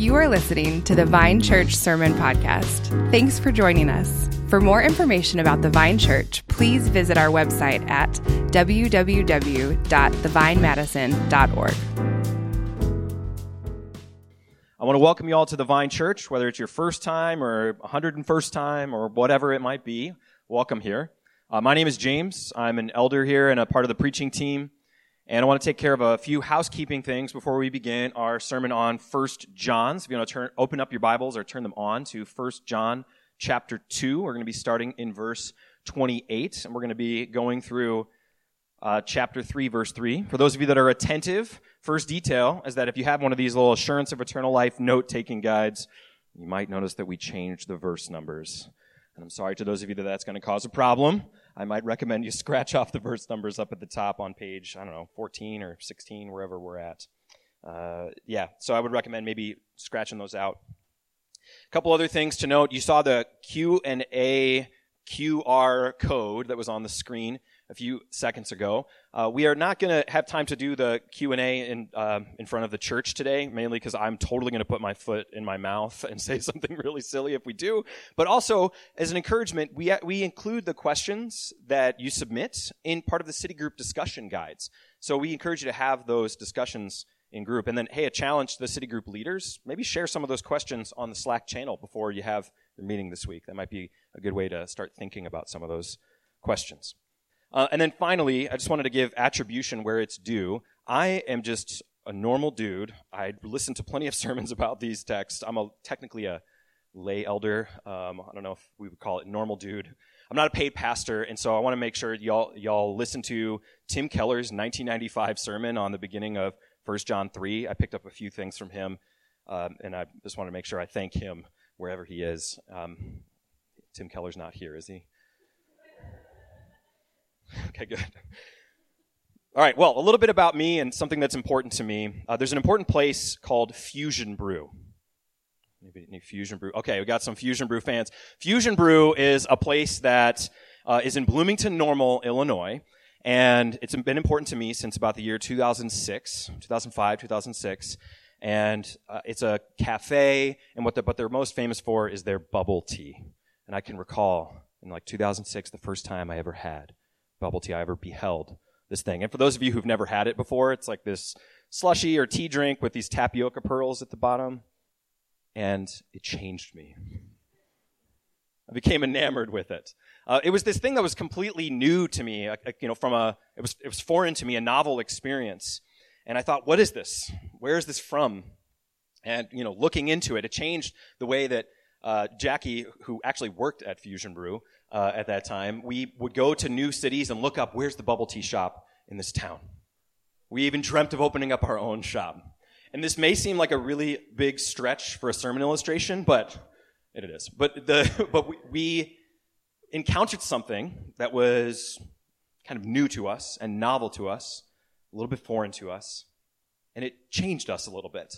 You are listening to the Vine Church Sermon Podcast. Thanks for joining us. For more information about the Vine Church, please visit our website at www.thevinemadison.org. I want to welcome you all to the Vine Church, whether it's your first time or 101st time or whatever it might be. Welcome here. Uh, my name is James. I'm an elder here and a part of the preaching team. And I want to take care of a few housekeeping things before we begin our sermon on First John. So if you want to turn, open up your Bibles or turn them on to First John chapter 2, we're going to be starting in verse 28, and we're going to be going through uh, chapter 3, verse 3. For those of you that are attentive, first detail is that if you have one of these little assurance of eternal life note taking guides, you might notice that we changed the verse numbers. And I'm sorry to those of you that that's going to cause a problem. I might recommend you scratch off the verse numbers up at the top on page, I don't know, 14 or 16, wherever we're at. Uh, yeah, so I would recommend maybe scratching those out. A couple other things to note. You saw the Q and A QR code that was on the screen a few seconds ago. Uh, we are not going to have time to do the Q and A in uh, in front of the church today, mainly because I'm totally going to put my foot in my mouth and say something really silly if we do. But also, as an encouragement, we we include the questions that you submit in part of the city group discussion guides. So we encourage you to have those discussions in group. And then, hey, a challenge to the city group leaders: maybe share some of those questions on the Slack channel before you have your meeting this week. That might be a good way to start thinking about some of those questions. Uh, and then finally, I just wanted to give attribution where it's due. I am just a normal dude. I listened to plenty of sermons about these texts. I'm a, technically a lay elder. Um, I don't know if we would call it normal dude. I'm not a paid pastor, and so I want to make sure y'all y'all listen to Tim Keller's 1995 sermon on the beginning of 1 John 3. I picked up a few things from him, um, and I just want to make sure I thank him wherever he is. Um, Tim Keller's not here, is he? Okay, good. All right, well, a little bit about me and something that's important to me. Uh, there's an important place called Fusion Brew. Maybe any Fusion Brew. Okay, we got some Fusion Brew fans. Fusion Brew is a place that uh, is in Bloomington Normal, Illinois, and it's been important to me since about the year 2006, 2005, 2006. And uh, it's a cafe, and what, the, what they're most famous for is their bubble tea. And I can recall in like 2006, the first time I ever had bubble tea I ever beheld this thing. And for those of you who've never had it before, it's like this slushy or tea drink with these tapioca pearls at the bottom. And it changed me. I became enamored with it. Uh, it was this thing that was completely new to me, uh, you know, from a, it was, it was foreign to me, a novel experience. And I thought, what is this? Where is this from? And, you know, looking into it, it changed the way that uh, Jackie, who actually worked at Fusion Brew, uh, at that time, we would go to new cities and look up where's the bubble tea shop in this town. We even dreamt of opening up our own shop. And this may seem like a really big stretch for a sermon illustration, but it is. But the but we, we encountered something that was kind of new to us and novel to us, a little bit foreign to us, and it changed us a little bit.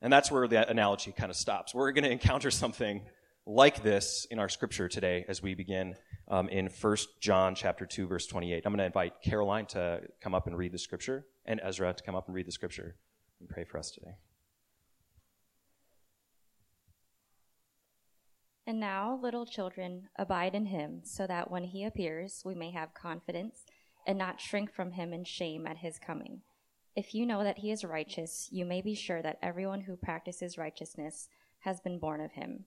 And that's where the analogy kind of stops. We're going to encounter something like this in our scripture today as we begin um, in 1 John chapter 2 verse 28. I'm going to invite Caroline to come up and read the scripture and Ezra to come up and read the scripture and pray for us today. And now, little children, abide in him, so that when he appears, we may have confidence and not shrink from him in shame at his coming. If you know that he is righteous, you may be sure that everyone who practices righteousness has been born of him.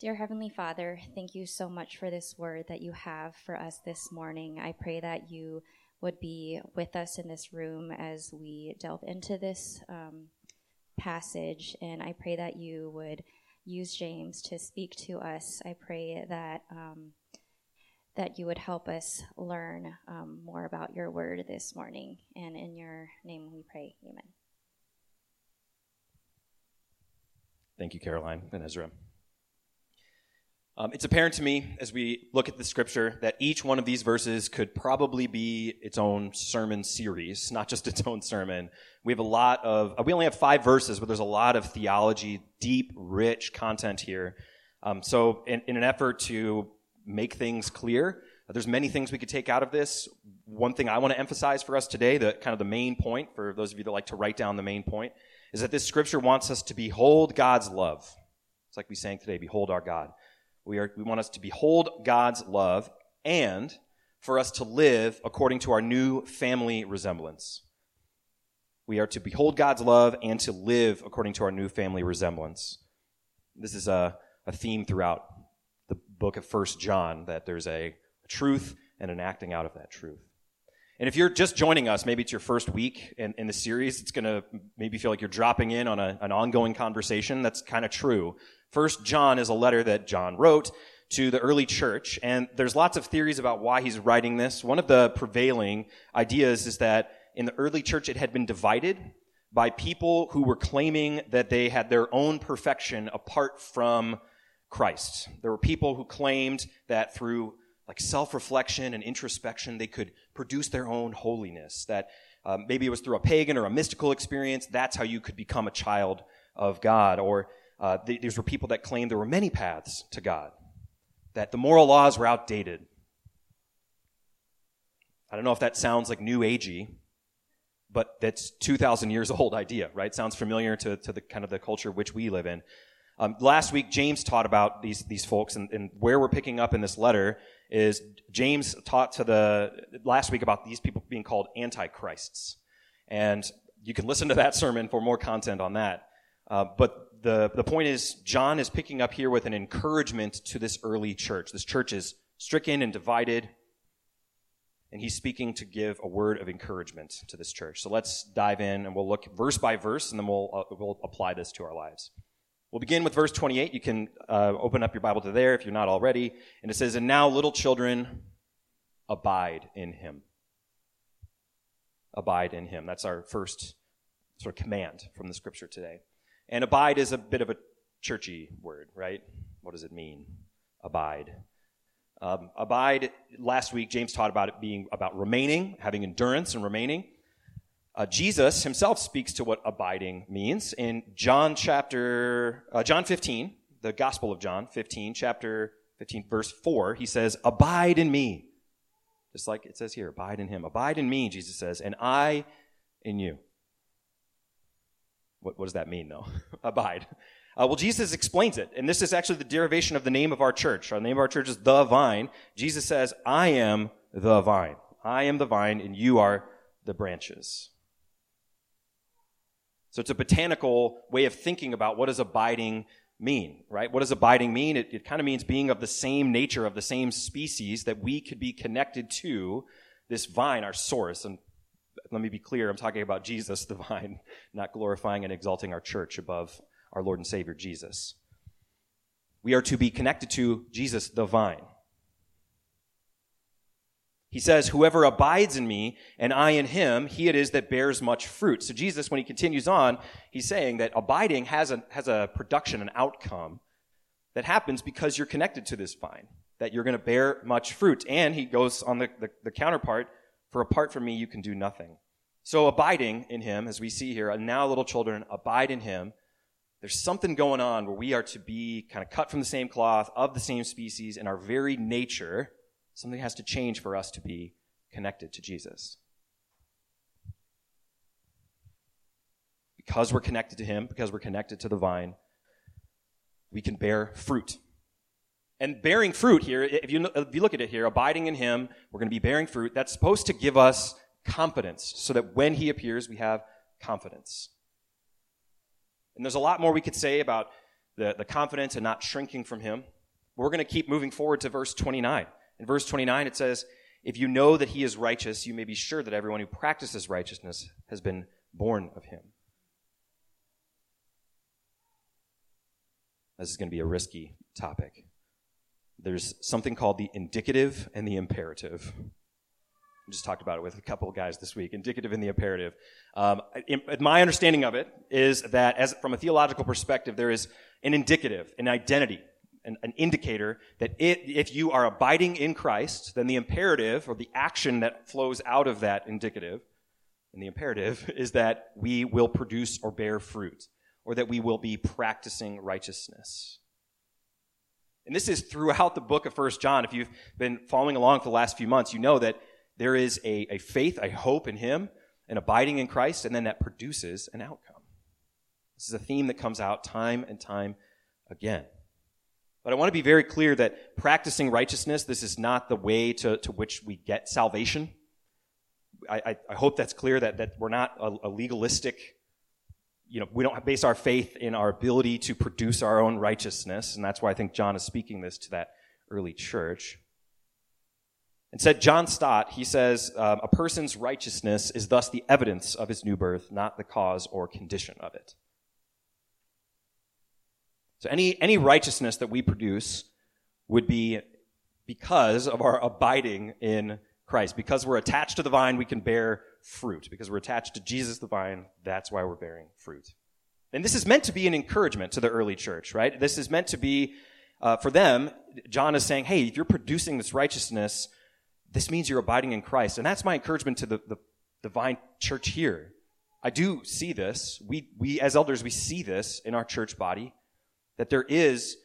Dear Heavenly Father, thank you so much for this word that you have for us this morning. I pray that you would be with us in this room as we delve into this um, passage, and I pray that you would use James to speak to us. I pray that um, that you would help us learn um, more about your word this morning, and in your name we pray. Amen. Thank you, Caroline and Ezra. Um, it's apparent to me as we look at the scripture that each one of these verses could probably be its own sermon series, not just its own sermon. We have a lot of, we only have five verses, but there's a lot of theology, deep, rich content here. Um, so, in, in, an effort to make things clear, there's many things we could take out of this. One thing I want to emphasize for us today, the kind of the main point, for those of you that like to write down the main point, is that this scripture wants us to behold God's love. It's like we sang today, behold our God. We, are, we want us to behold God's love and for us to live according to our new family resemblance. We are to behold God's love and to live according to our new family resemblance. This is a, a theme throughout the book of First John that there's a, truth and an acting out of that truth. And if you're just joining us, maybe it's your first week in, in the series, it's going to maybe feel like you're dropping in on a, an ongoing conversation. That's kind of true. First John is a letter that John wrote to the early church, and there's lots of theories about why he's writing this. One of the prevailing ideas is that in the early church it had been divided by people who were claiming that they had their own perfection apart from Christ. There were people who claimed that through like self-reflection and introspection they could produce their own holiness. That um, maybe it was through a pagan or a mystical experience. That's how you could become a child of God. Or uh, th- these were people that claimed there were many paths to God, that the moral laws were outdated. I don't know if that sounds like new agey, but that's 2,000 years old idea, right? Sounds familiar to, to the kind of the culture which we live in. Um, last week, James taught about these, these folks, and, and where we're picking up in this letter is James taught to the last week about these people being called antichrists. And you can listen to that sermon for more content on that. Uh, but the, the point is, John is picking up here with an encouragement to this early church. This church is stricken and divided, and he's speaking to give a word of encouragement to this church. So let's dive in and we'll look verse by verse, and then we'll, uh, we'll apply this to our lives. We'll begin with verse 28. You can uh, open up your Bible to there if you're not already. And it says, And now, little children, abide in him. Abide in him. That's our first sort of command from the scripture today. And abide is a bit of a churchy word, right? What does it mean? Abide. Um, abide, last week, James taught about it being about remaining, having endurance and remaining. Uh, Jesus himself speaks to what abiding means in John chapter, uh, John 15, the Gospel of John 15, chapter 15, verse 4. He says, Abide in me. Just like it says here, abide in him. Abide in me, Jesus says, and I in you. What, what does that mean, though? Abide. Uh, well, Jesus explains it, and this is actually the derivation of the name of our church. Our name of our church is the vine. Jesus says, I am the vine. I am the vine, and you are the branches. So it's a botanical way of thinking about what does abiding mean, right? What does abiding mean? It, it kind of means being of the same nature, of the same species, that we could be connected to this vine, our source. And let me be clear, I'm talking about Jesus, the vine, not glorifying and exalting our church above our Lord and Savior, Jesus. We are to be connected to Jesus, the vine. He says, Whoever abides in me and I in him, he it is that bears much fruit. So Jesus, when he continues on, he's saying that abiding has a, has a production, an outcome that happens because you're connected to this vine, that you're going to bear much fruit. And he goes on the, the, the counterpart, for apart from me, you can do nothing. So abiding in him, as we see here, and now little children, abide in him. There's something going on where we are to be kind of cut from the same cloth, of the same species, in our very nature. Something has to change for us to be connected to Jesus. Because we're connected to him, because we're connected to the vine, we can bear fruit. And bearing fruit here, if you, if you look at it here, abiding in Him, we're going to be bearing fruit. That's supposed to give us confidence so that when He appears, we have confidence. And there's a lot more we could say about the, the confidence and not shrinking from Him. We're going to keep moving forward to verse 29. In verse 29, it says, If you know that He is righteous, you may be sure that everyone who practices righteousness has been born of Him. This is going to be a risky topic there's something called the indicative and the imperative. I just talked about it with a couple of guys this week. Indicative and the imperative. Um, in, my understanding of it is that, as from a theological perspective, there is an indicative, an identity. an, an indicator that it, if you are abiding in Christ, then the imperative or the action that flows out of that indicative and the imperative is that we will produce or bear fruit, or that we will be practicing righteousness. And this is throughout the book of First John. If you've been following along for the last few months, you know that there is a, a faith, a hope in Him, an abiding in Christ, and then that produces an outcome. This is a theme that comes out time and time again. But I want to be very clear that practicing righteousness, this is not the way to, to which we get salvation. I, I, hope that's clear that, that we're not a, a legalistic, you know, we don't base our faith in our ability to produce our own righteousness. And that's why I think John is speaking this to that early church. And said John Stott, he says, um, a person's righteousness is thus the evidence of his new birth, not the cause or condition of it. So any, any righteousness that we produce would be because of our abiding in Christ. Because we're attached to the vine, we can bear fruit. Because we're attached to Jesus the vine, that's why we're bearing fruit. And this is meant to be an encouragement to the early church, right? This is meant to be, uh, for them, John is saying, hey, if you're producing this righteousness, this means you're abiding in Christ. And that's my encouragement to the, the, the vine church here. I do see this. We, we, as elders, we see this in our church body, that there is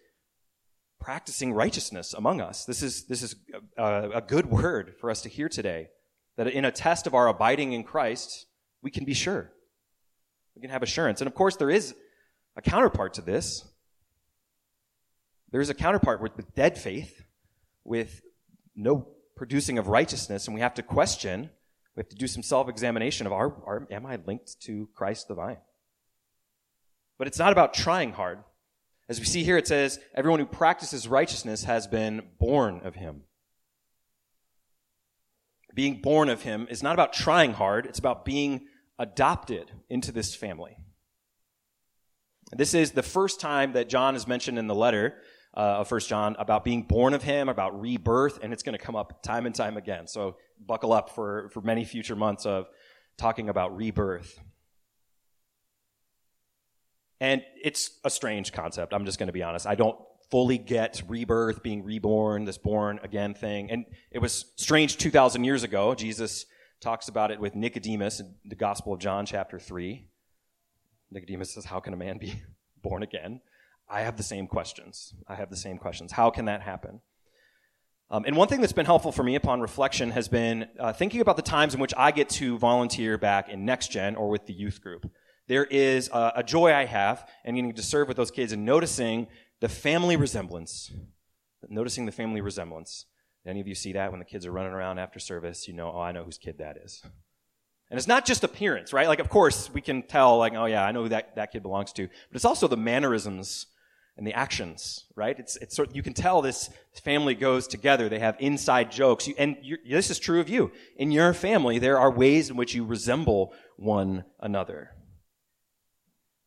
practicing righteousness among us. This is, this is a, a, good word for us to hear today. That in a test of our abiding in Christ, we can be sure. We can have assurance. And of course, there is a counterpart to this. There is a counterpart with, dead faith, with no producing of righteousness, and we have to question, we have to do some self examination of our, are, am I linked to Christ the vine? But it's not about trying hard. As we see here, it says, everyone who practices righteousness has been born of him. Being born of him is not about trying hard, it's about being adopted into this family. This is the first time that John is mentioned in the letter uh, of First John about being born of him, about rebirth, and it's going to come up time and time again. So buckle up for, for many future months of talking about rebirth. And it's a strange concept. I'm just going to be honest. I don't fully get rebirth, being reborn, this born again thing. And it was strange 2,000 years ago. Jesus talks about it with Nicodemus in the Gospel of John, chapter 3. Nicodemus says, How can a man be born again? I have the same questions. I have the same questions. How can that happen? Um, and one thing that's been helpful for me upon reflection has been uh, thinking about the times in which I get to volunteer back in Next Gen or with the youth group there is a, a joy I have and getting to serve with those kids and noticing the family resemblance. Noticing the family resemblance. Any of you see that when the kids are running around after service? You know, oh, I know whose kid that is. And it's not just appearance, right? Like, of course, we can tell, like, oh yeah, I know who that, that kid belongs to. But it's also the mannerisms and the actions, right? It's, it's sort, you can tell this family goes together. They have inside jokes. You, and this is true of you. In your family, there are ways in which you resemble one another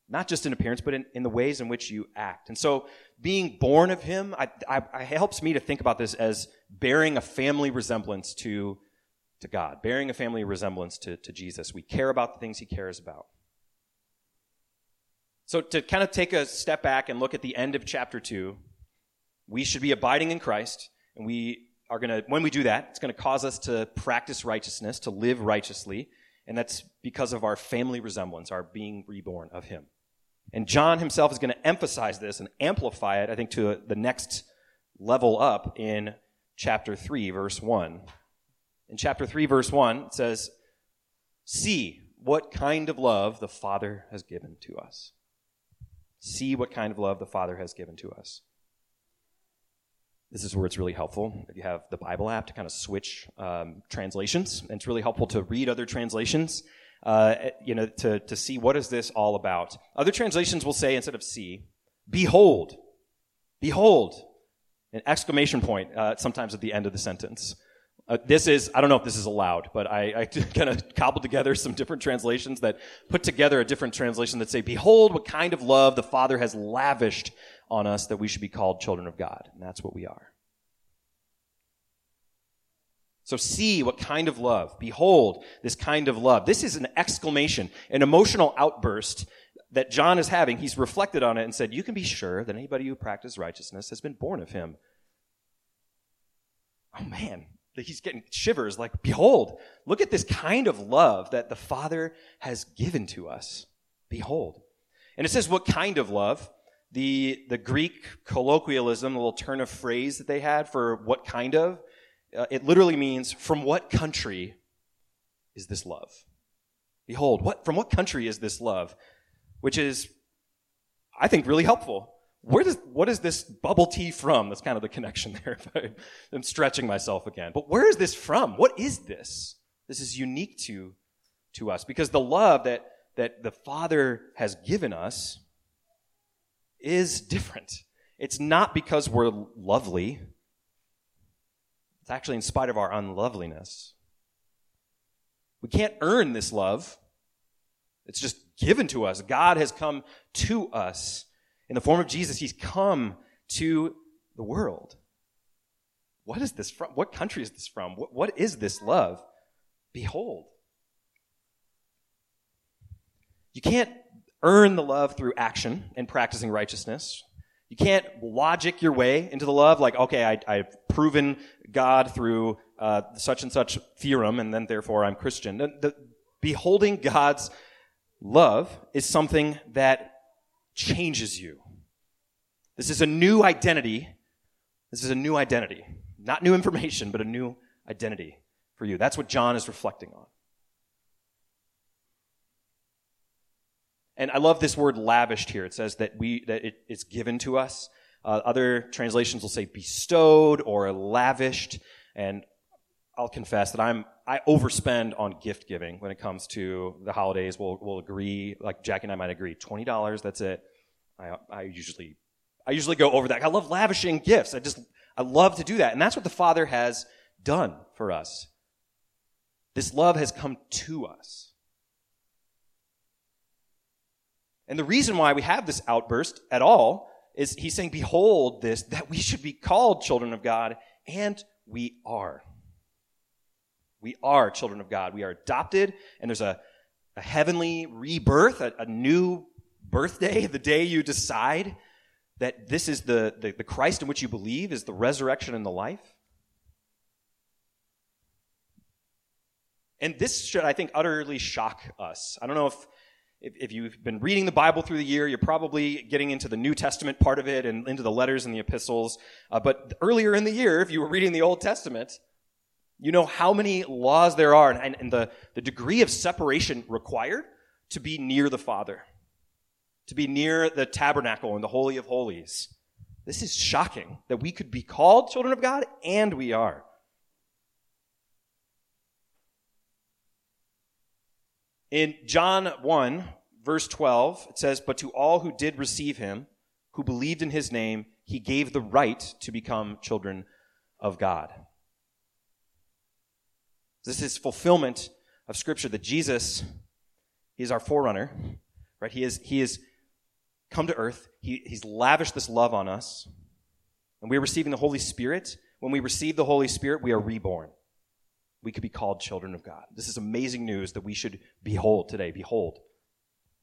not just in appearance, but in, in the ways in which you act. And so being born of him I, I, helps me to think about this as bearing a family resemblance to, to God, bearing a family resemblance to, to Jesus. We care about the things he cares about. So to kind of take a step back and look at the end of chapter two, we should be abiding in Christ, and we are going to, when we do that, it's going to cause us to practice righteousness, to live righteously, and that's because of our family resemblance, our being reborn of him. And John himself is going to emphasize this and amplify it, I think, to the next level up in chapter 3, verse 1. In chapter 3, verse 1, it says, See what kind of love the Father has given to us. See what kind of love the Father has given to us. This is where it's really helpful if you have the Bible app to kind of switch um, translations. And it's really helpful to read other translations uh, you know, to, to see what is this all about. Other translations will say, instead of see, behold, behold, an exclamation point uh, sometimes at the end of the sentence. Uh, this is, I don't know if this is allowed, but I, I kind of cobbled together some different translations that put together a different translation that say, Behold, what kind of love the Father has lavished on us that we should be called children of God. And that's what we are. So see what kind of love. Behold this kind of love. This is an exclamation, an emotional outburst that John is having, he's reflected on it and said, You can be sure that anybody who practices righteousness has been born of him. Oh man, he's getting shivers like, Behold, look at this kind of love that the Father has given to us. Behold. And it says, What kind of love? The, the Greek colloquialism, the little turn of phrase that they had for what kind of, uh, it literally means, From what country is this love? Behold, what, from what country is this love? Which is, I think, really helpful. Where does, what is this bubble tea from? That's kind of the connection there. I'm stretching myself again. But where is this from? What is this? This is unique to, to us because the love that, that the Father has given us is different. It's not because we're lovely. It's actually in spite of our unloveliness. We can't earn this love. It's just given to us. God has come to us. In the form of Jesus, He's come to the world. What is this from? What country is this from? what, what is this love? Behold. You can't earn the love through action and practicing righteousness. You can't logic your way into the love, like, okay, I, have proven God through uh, such and such theorem, and then therefore I'm Christian. The, the, beholding God's love is something that changes you. This is a new identity. This is a new identity. Not new information, but a new identity for you. That's what John is reflecting on. And I love this word lavished here. It says that we that it, it's given to us. Uh, other translations will say bestowed or lavished. And I'll confess that I'm I overspend on gift giving when it comes to the holidays. We'll we'll agree, like Jackie and I might agree, twenty dollars. That's it. I I usually I usually go over that. I love lavishing gifts. I just I love to do that, and that's what the Father has done for us. This love has come to us. And the reason why we have this outburst at all is he's saying, Behold this, that we should be called children of God, and we are. We are children of God. We are adopted, and there's a, a heavenly rebirth, a, a new birthday, the day you decide that this is the, the, the Christ in which you believe is the resurrection and the life. And this should, I think, utterly shock us. I don't know if if, if you've been reading the Bible through the year, you're probably getting into the New Testament part of it and into the letters and the epistles. Uh, but earlier in the year, if you were reading the Old Testament, you know how many laws there are and, and the, the degree of separation required to be near the Father, to be near the tabernacle and the Holy of Holies. This is shocking that we could be called children of God, and we are. In John 1, verse 12, it says, But to all who did receive him, who believed in his name, he gave the right to become children of God. This is fulfillment of Scripture that Jesus is our forerunner, right? He is, he is come to earth. He, he's lavished this love on us. And we're receiving the Holy Spirit. When we receive the Holy Spirit, we are reborn we could be called children of God. This is amazing news that we should behold today. Behold,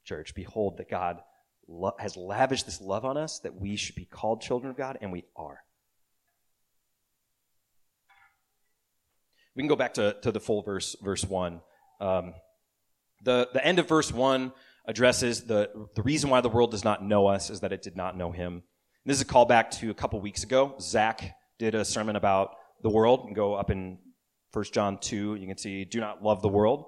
church, behold that God lo- has lavished this love on us that we should be called children of God, and we are. We can go back to, to the full verse, verse 1. Um, the, the end of verse 1 addresses the, the reason why the world does not know us is that it did not know him. And this is a callback to a couple weeks ago. Zach did a sermon about the world and go up in 1 John 2, you can see, do not love the world.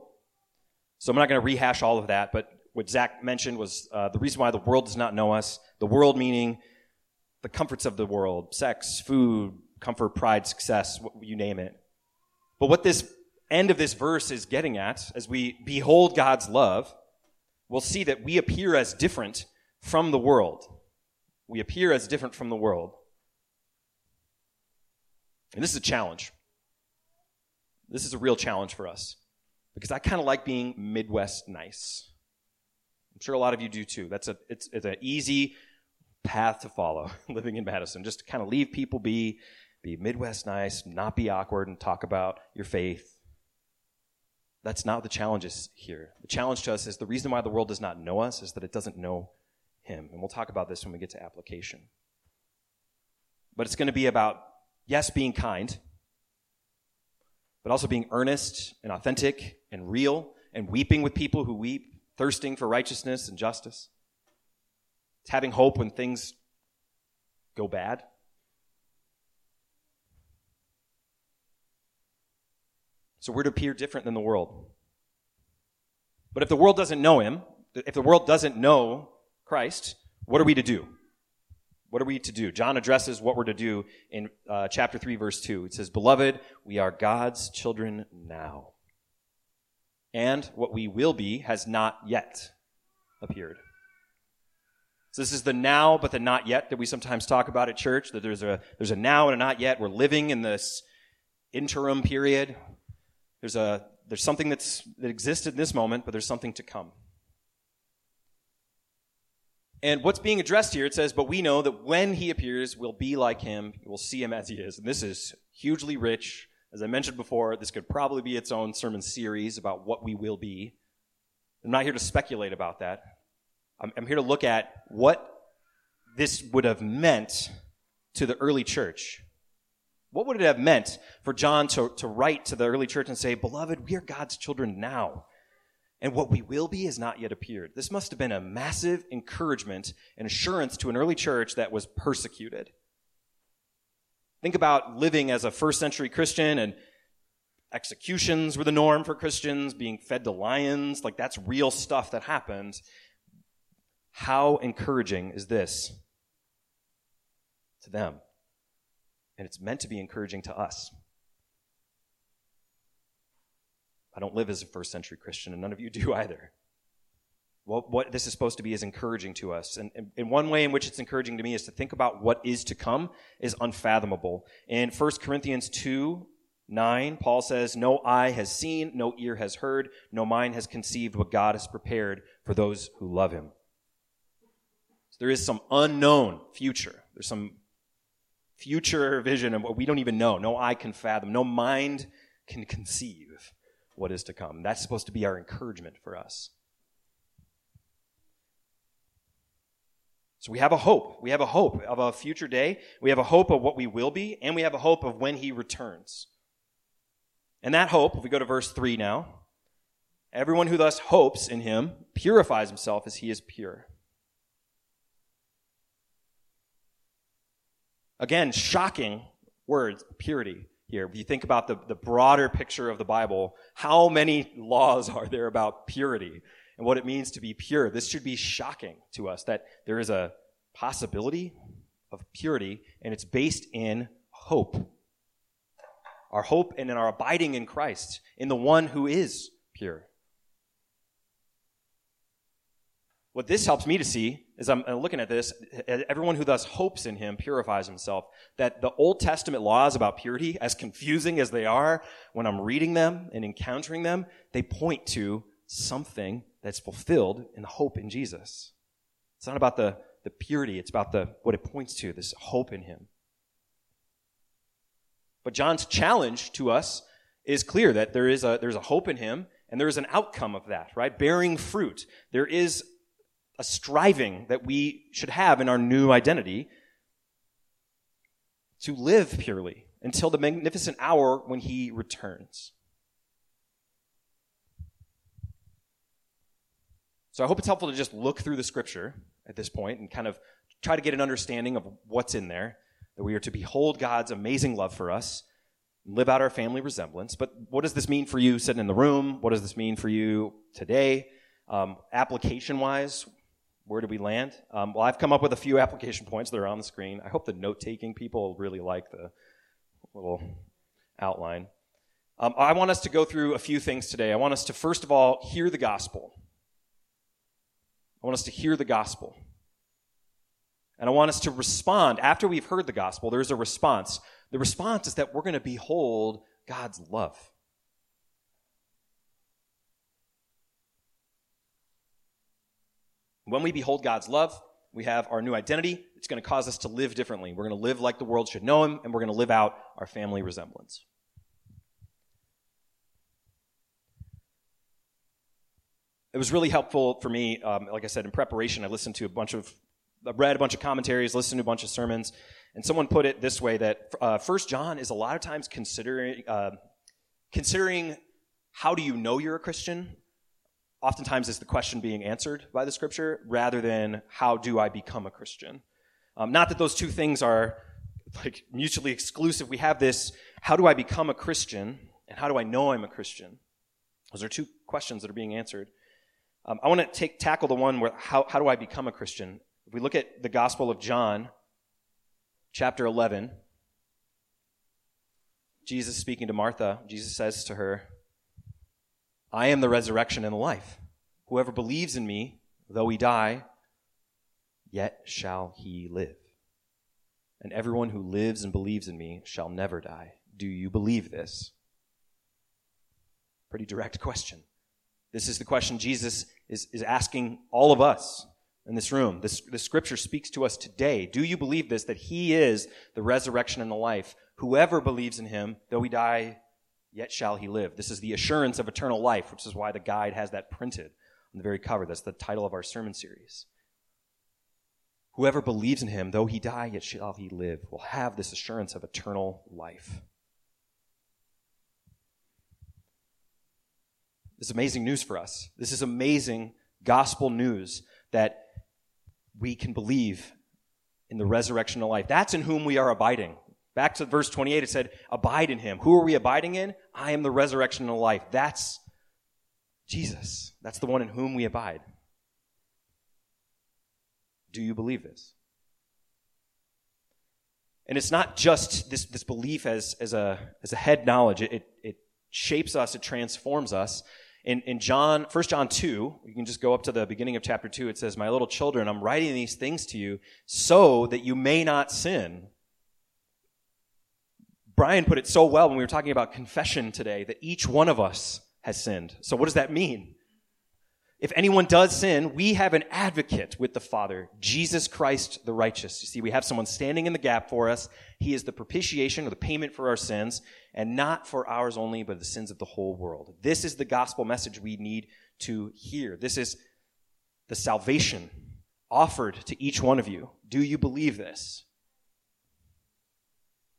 So I'm not going to rehash all of that, but what Zach mentioned was uh, the reason why the world does not know us. The world meaning the comforts of the world, sex, food, comfort, pride, success, you name it. But what this end of this verse is getting at, as we behold God's love, we'll see that we appear as different from the world. We appear as different from the world. And this is a challenge. This is a real challenge for us because I kind of like being Midwest nice. I'm sure a lot of you do too. That's a it's it's an easy path to follow living in Madison. Just to kind of leave people be, be Midwest nice, not be awkward, and talk about your faith. That's not the challenge is here. The challenge to us is the reason why the world does not know us is that it doesn't know him. And we'll talk about this when we get to application. But it's going to be about, yes, being kind, but also being earnest and authentic and real and weeping with people who weep, thirsting for righteousness and justice. It's having hope when things go bad. So we're to appear different than the world. But if the world doesn't know him, if the world doesn't know Christ, what are we to do? What are we to do? John addresses what we're to do in uh, chapter 3, verse 2. It says, Beloved, we are God's children now. And what we will be has not yet appeared. So this is the now, but the not yet that we sometimes talk about at church, that there's a, there's a now and a not yet. We're living in this interim period. There's a, there's something that's, that exists in this moment, but there's something to come. And what's being addressed here, it says, but we know that when he appears, we'll be like him. We'll see him as he is. And this is hugely rich. As I mentioned before, this could probably be its own sermon series about what we will be. I'm not here to speculate about that. I'm, I'm here to look at what this would have meant to the early church. What would it have meant for John to, to write to the early church and say, Beloved, we are God's children now and what we will be has not yet appeared. This must have been a massive encouragement and assurance to an early church that was persecuted. Think about living as a first century Christian and executions were the norm for Christians, being fed to lions. Like that's real stuff that happened. How encouraging is this to them? And it's meant to be encouraging to us. I don't live as a first century Christian, and none of you do either. Well, what this is supposed to be is encouraging to us. And, and, and, one way in which it's encouraging to me is to think about what is to come is unfathomable. In 1 Corinthians 2, 9, Paul says, No eye has seen, no ear has heard, no mind has conceived what God has prepared for those who love him. So there is some unknown future. There's some future vision of what we don't even know. No eye can fathom, no mind can conceive what is to come. That's supposed to be our encouragement for us. So we have a hope. We have a hope of a future day. We have a hope of what we will be, and we have a hope of when he returns. And that hope, if we go to verse 3 now, everyone who thus hopes in him purifies himself as he is pure. Again, shocking words, purity here. If you think about the, the broader picture of the Bible, how many laws are there about purity and what it means to be pure? This should be shocking to us that there is a possibility of purity and it's based in hope. Our hope and in our abiding in Christ, in the one who is pure. What this helps me to see is I'm looking at this, everyone who thus hopes in him purifies himself. That the Old Testament laws about purity, as confusing as they are, when I'm reading them and encountering them, they point to something that's fulfilled in the hope in Jesus. It's not about the, the purity, it's about the, what it points to, this hope in him. But John's challenge to us is clear that there is a, there's a hope in him and there is an outcome of that, right? Bearing fruit. There is a striving that we should have in our new identity to live purely until the magnificent hour when he returns. So I hope it's helpful to just look through the scripture at this point and kind of try to get an understanding of what's in there, that we are to behold God's amazing love for us, live out our family resemblance. But what does this mean for you sitting in the room? What does this mean for you today? Um, application wise, where do we land? Um, well, I've come up with a few application points that are on the screen. I hope the note taking people really like the little outline. Um, I want us to go through a few things today. I want us to, first of all, hear the gospel. I want us to hear the gospel. And I want us to respond. After we've heard the gospel, there's a response. The response is that we're going to behold God's love. When we behold God's love, we have our new identity. It's going to cause us to live differently. We're going to live like the world should know Him, and we're going to live out our family resemblance. it was really helpful for me. Um, like I said, in preparation, I listened to a bunch of, I read a bunch of commentaries, listened to a bunch of sermons, and someone put it this way: that uh, First John is a lot of times considering uh, considering how do you know you're a Christian. Oftentimes, is the question being answered by the Scripture rather than how do I become a Christian. Um, not that those two things are like mutually exclusive. We have this: how do I become a Christian, and how do I know I'm a Christian? Those are two questions that are being answered. Um, I want to take tackle the one where how, how do I become a Christian? If we look at the Gospel of John, chapter 11, Jesus speaking to Martha, Jesus says to her, I am the resurrection and the life. Whoever believes in me, though he die, yet shall he live. And everyone who lives and believes in me shall never die. Do you believe this? Pretty direct question. This is the question Jesus is, is asking all of us in this room. This, the scripture speaks to us today. Do you believe this, that he is the resurrection and the life? Whoever believes in him, though he die, yet shall he live. This is the assurance of eternal life, which is why the guide has that printed on the very cover. That's the title of our sermon series. Whoever believes in him, though he die, yet shall he live, will have this assurance of eternal life. This is amazing news for us. This is amazing gospel news that we can believe in the resurrection of life. That's in whom we are abiding. Back to verse 28, it said, Abide in him. Who are we abiding in? I am the resurrection of life. That's Jesus. That's the one in whom we abide. Do you believe this? And it's not just this, this belief as, as, a, as a head knowledge. It, it, it shapes us, it transforms us in, in John, 1 John 2, you can just go up to the beginning of chapter 2. It says, My little children, I'm writing these things to you so that you may not sin. Brian put it so well when we were talking about confession today that each one of us has sinned. So what does that mean? If anyone does sin, we have an advocate with the Father, Jesus Christ the righteous. You see, we have someone standing in the gap for us. He is the propitiation or the payment for our sins, and not for ours only, but the sins of the whole world. This is the gospel message we need to hear. This is the salvation offered to each one of you. Do you believe this?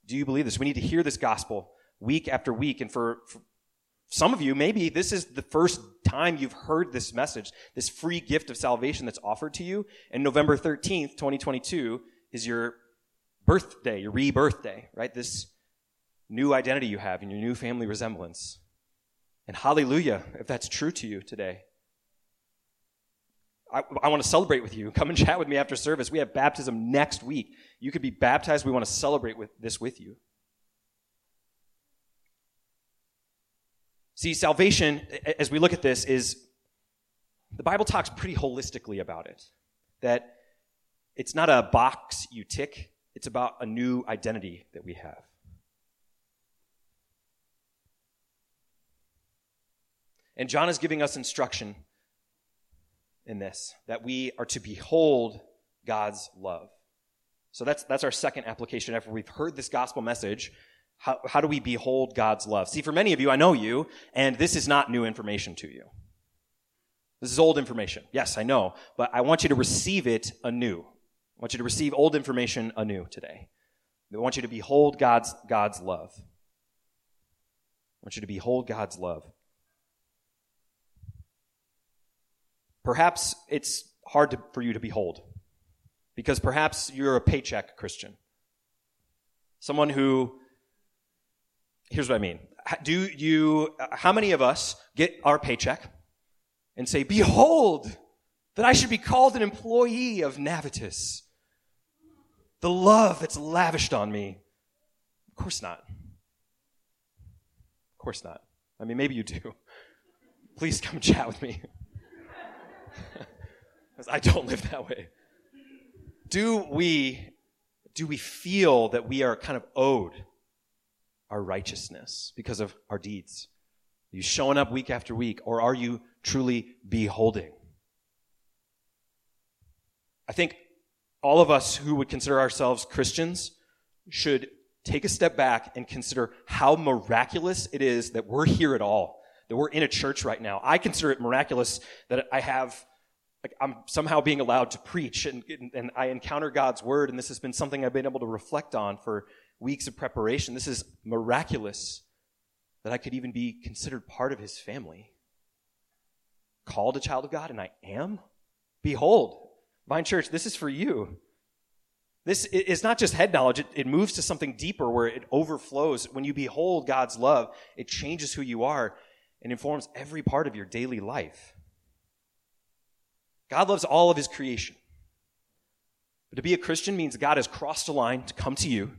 Do you believe this? We need to hear this gospel week after week. And for, for some of you, maybe this is the first time you've heard this message, this free gift of salvation that's offered to you. And November 13th, 2022 is your birthday, your rebirth day, right? This new identity you have and your new family resemblance. And hallelujah, if that's true to you today. I, I, want to celebrate with you. Come and chat with me after service. We have baptism next week. You could be baptized. We want to celebrate with this with you. See, salvation, as we look at this, is the Bible talks pretty holistically about it. That it's not a box you tick, it's about a new identity that we have. And John is giving us instruction in this that we are to behold God's love. So that's, that's our second application after we've heard this gospel message. How, how do we behold God's love? See, for many of you, I know you, and this is not new information to you. This is old information. Yes, I know, but I want you to receive it anew. I want you to receive old information anew today. I want you to behold God's, God's love. I want you to behold God's love. Perhaps it's hard to, for you to behold because perhaps you're a paycheck Christian. Someone who, here's what I mean. Do you, how many of us get our paycheck and say, Behold, that I should be called an employee of Navitus? The love that's lavished on me. Of course not. Of course not. I mean, maybe you do. Please come chat with me. I don't live that way. Do we, do we feel that we are kind of owed our righteousness because of our deeds? Are you showing up week after week, or are you truly beholding? I think all of us who would consider ourselves Christians should take a step back and consider how miraculous it is that we're here at all that we're in a church right now. I consider it miraculous that I have, like, I'm somehow being allowed to preach and, and I encounter God's word. And this has been something I've been able to reflect on for weeks of preparation. This is miraculous that I could even be considered part of his family. Called a child of God, and I am. Behold, Vine Church, this is for you. This is not just head knowledge, it, it, moves to something deeper where it overflows. When you behold God's love, it changes who you are and informs every part of your daily life. God loves all of his creation. But to be a Christian means God has crossed a line to come to you.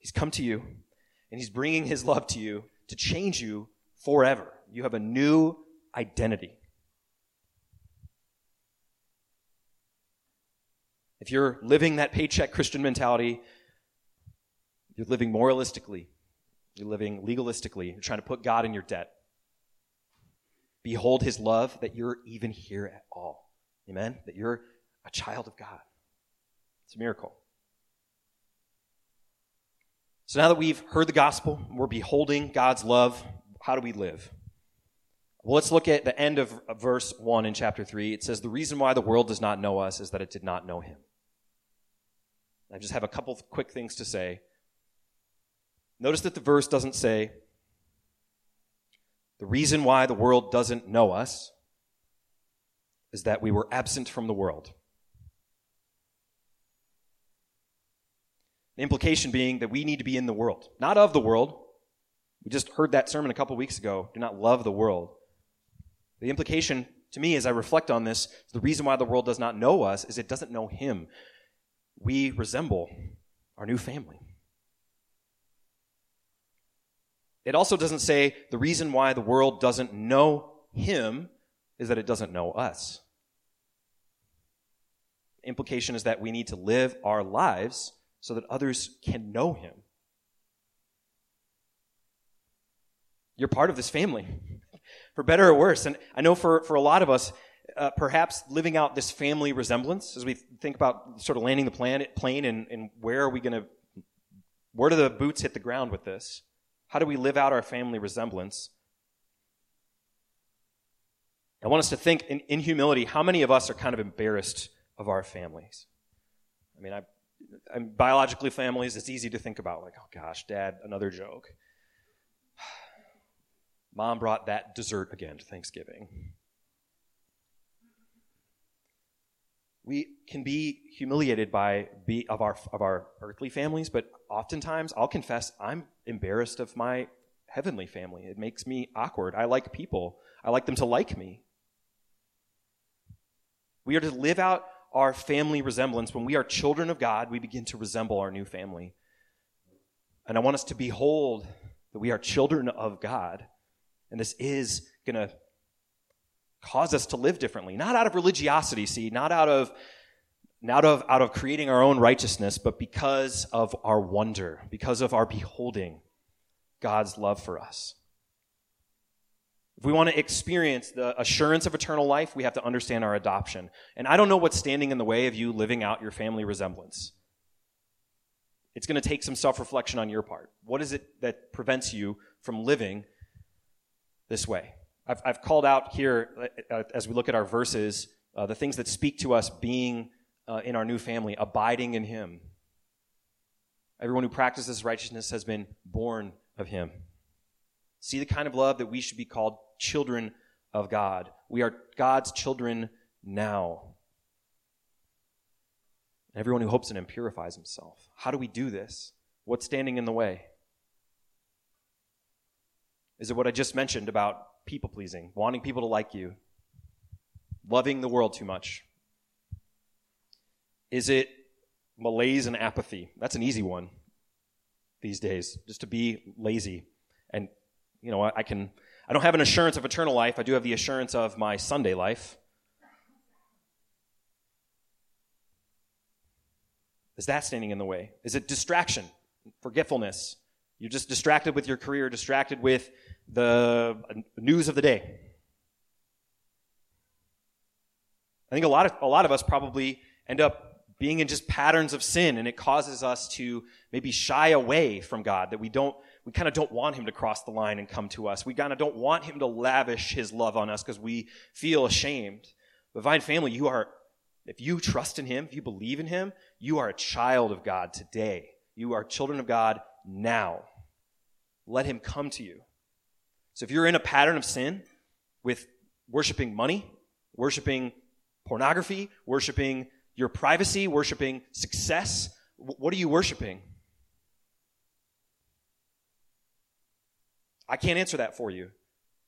He's come to you, and he's bringing his love to you to change you forever. You have a new identity. If you're living that paycheck Christian mentality, you're living moralistically, you're living legalistically, you're trying to put God in your debt. Behold his love that you're even here at all. Amen? That you're a child of God. It's a miracle. So now that we've heard the gospel, we're beholding God's love, how do we live? Well, let's look at the end of verse 1 in chapter 3. It says, The reason why the world does not know us is that it did not know him. I just have a couple quick things to say. Notice that the verse doesn't say, the reason why the world doesn't know us is that we were absent from the world. The implication being that we need to be in the world, not of the world. We just heard that sermon a couple weeks ago. Do not love the world. The implication to me as I reflect on this, the reason why the world does not know us is it doesn't know Him we resemble our new family. It also doesn't say the reason why the world doesn't know him is that it doesn't know us. Implication is that we need to live our lives so that others can know him. You're part of this family, for better or worse. And I know for, for a lot of us, uh, perhaps living out this family resemblance as we think about sort of landing the planet, plane and, and where are we going to, where do the boots hit the ground with this? How do we live out our family resemblance? I want us to think in, in humility how many of us are kind of embarrassed of our families? I mean, I, I'm biologically families, it's easy to think about, like, oh gosh, dad, another joke. Mom brought that dessert again to Thanksgiving. We can be humiliated by be of our of our earthly families, but oftentimes I'll confess I'm embarrassed of my heavenly family. It makes me awkward. I like people. I like them to like me. We are to live out our family resemblance. When we are children of God, we begin to resemble our new family. And I want us to behold that we are children of God. And this is going to cause us to live differently. Not out of religiosity, see, not out of not of, out of creating our own righteousness, but because of our wonder, because of our beholding God's love for us. If we want to experience the assurance of eternal life, we have to understand our adoption. And I don't know what's standing in the way of you living out your family resemblance. It's going to take some self reflection on your part. What is it that prevents you from living this way? I've, I've called out here, uh, uh, as we look at our verses, uh, the things that speak to us being uh, in our new family, abiding in Him. Everyone who practices righteousness has been born of Him. See the kind of love that we should be called children of God. We are God's children now. Everyone who hopes in Him purifies himself. How do we do this? What's standing in the way? Is it what I just mentioned about people pleasing, wanting people to like you, loving the world too much? Is it malaise and apathy? That's an easy one these days, just to be lazy. And, you know, I can, I don't have an assurance of eternal life. I do have the assurance of my Sunday life. Is that standing in the way? Is it distraction, forgetfulness? You're just distracted with your career, distracted with the uh, news of the day. I think a lot of, a lot of us probably end up being in just patterns of sin and it causes us to maybe shy away from God, that we don't, we we kind of don't want him to cross the line and come to us. We kind of don't want him to lavish his love on us because we feel ashamed. But Vine family, you are, if you trust in him, if you believe in him, you are a child of God today. You are children of God now. Let him come to you. So if you're in a pattern of sin with worshiping money, worshiping pornography, worshiping your privacy, worshiping success, what are you worshiping? I can't answer that for you.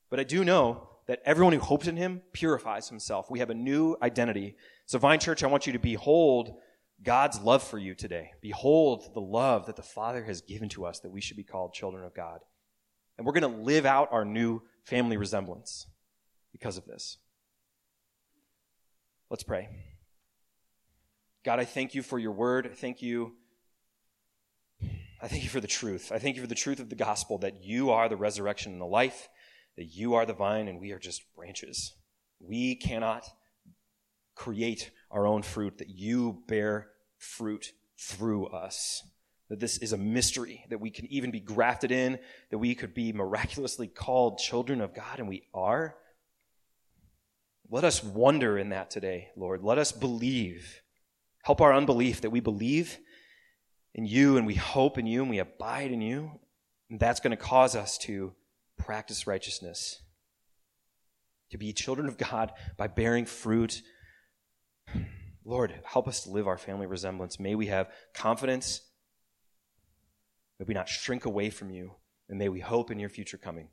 But I do know that everyone who hopes in him purifies himself. We have a new identity. So, Vine Church, I want you to behold God's love for you today. Behold the love that the Father has given to us that we should be called children of God. And we're going to live out our new family resemblance because of this. Let's pray. God, I thank you for your word. I thank you. I thank you for the truth. I thank you for the truth of the gospel that you are the resurrection and the life, that you are the vine and we are just branches. We cannot create our own fruit, that you bear fruit through us. That this is a mystery, that we can even be grafted in, that we could be miraculously called children of God, and we are. Let us wonder in that today, Lord. Let us believe. Help our unbelief that we believe in you and we hope in you and we abide in you. And that's going to cause us to practice righteousness, to be children of God by bearing fruit. Lord, help us to live our family resemblance. May we have confidence. May we not shrink away from you. And may we hope in your future coming.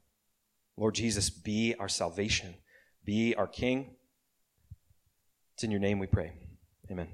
Lord Jesus, be our salvation, be our King. It's in your name we pray. Amen.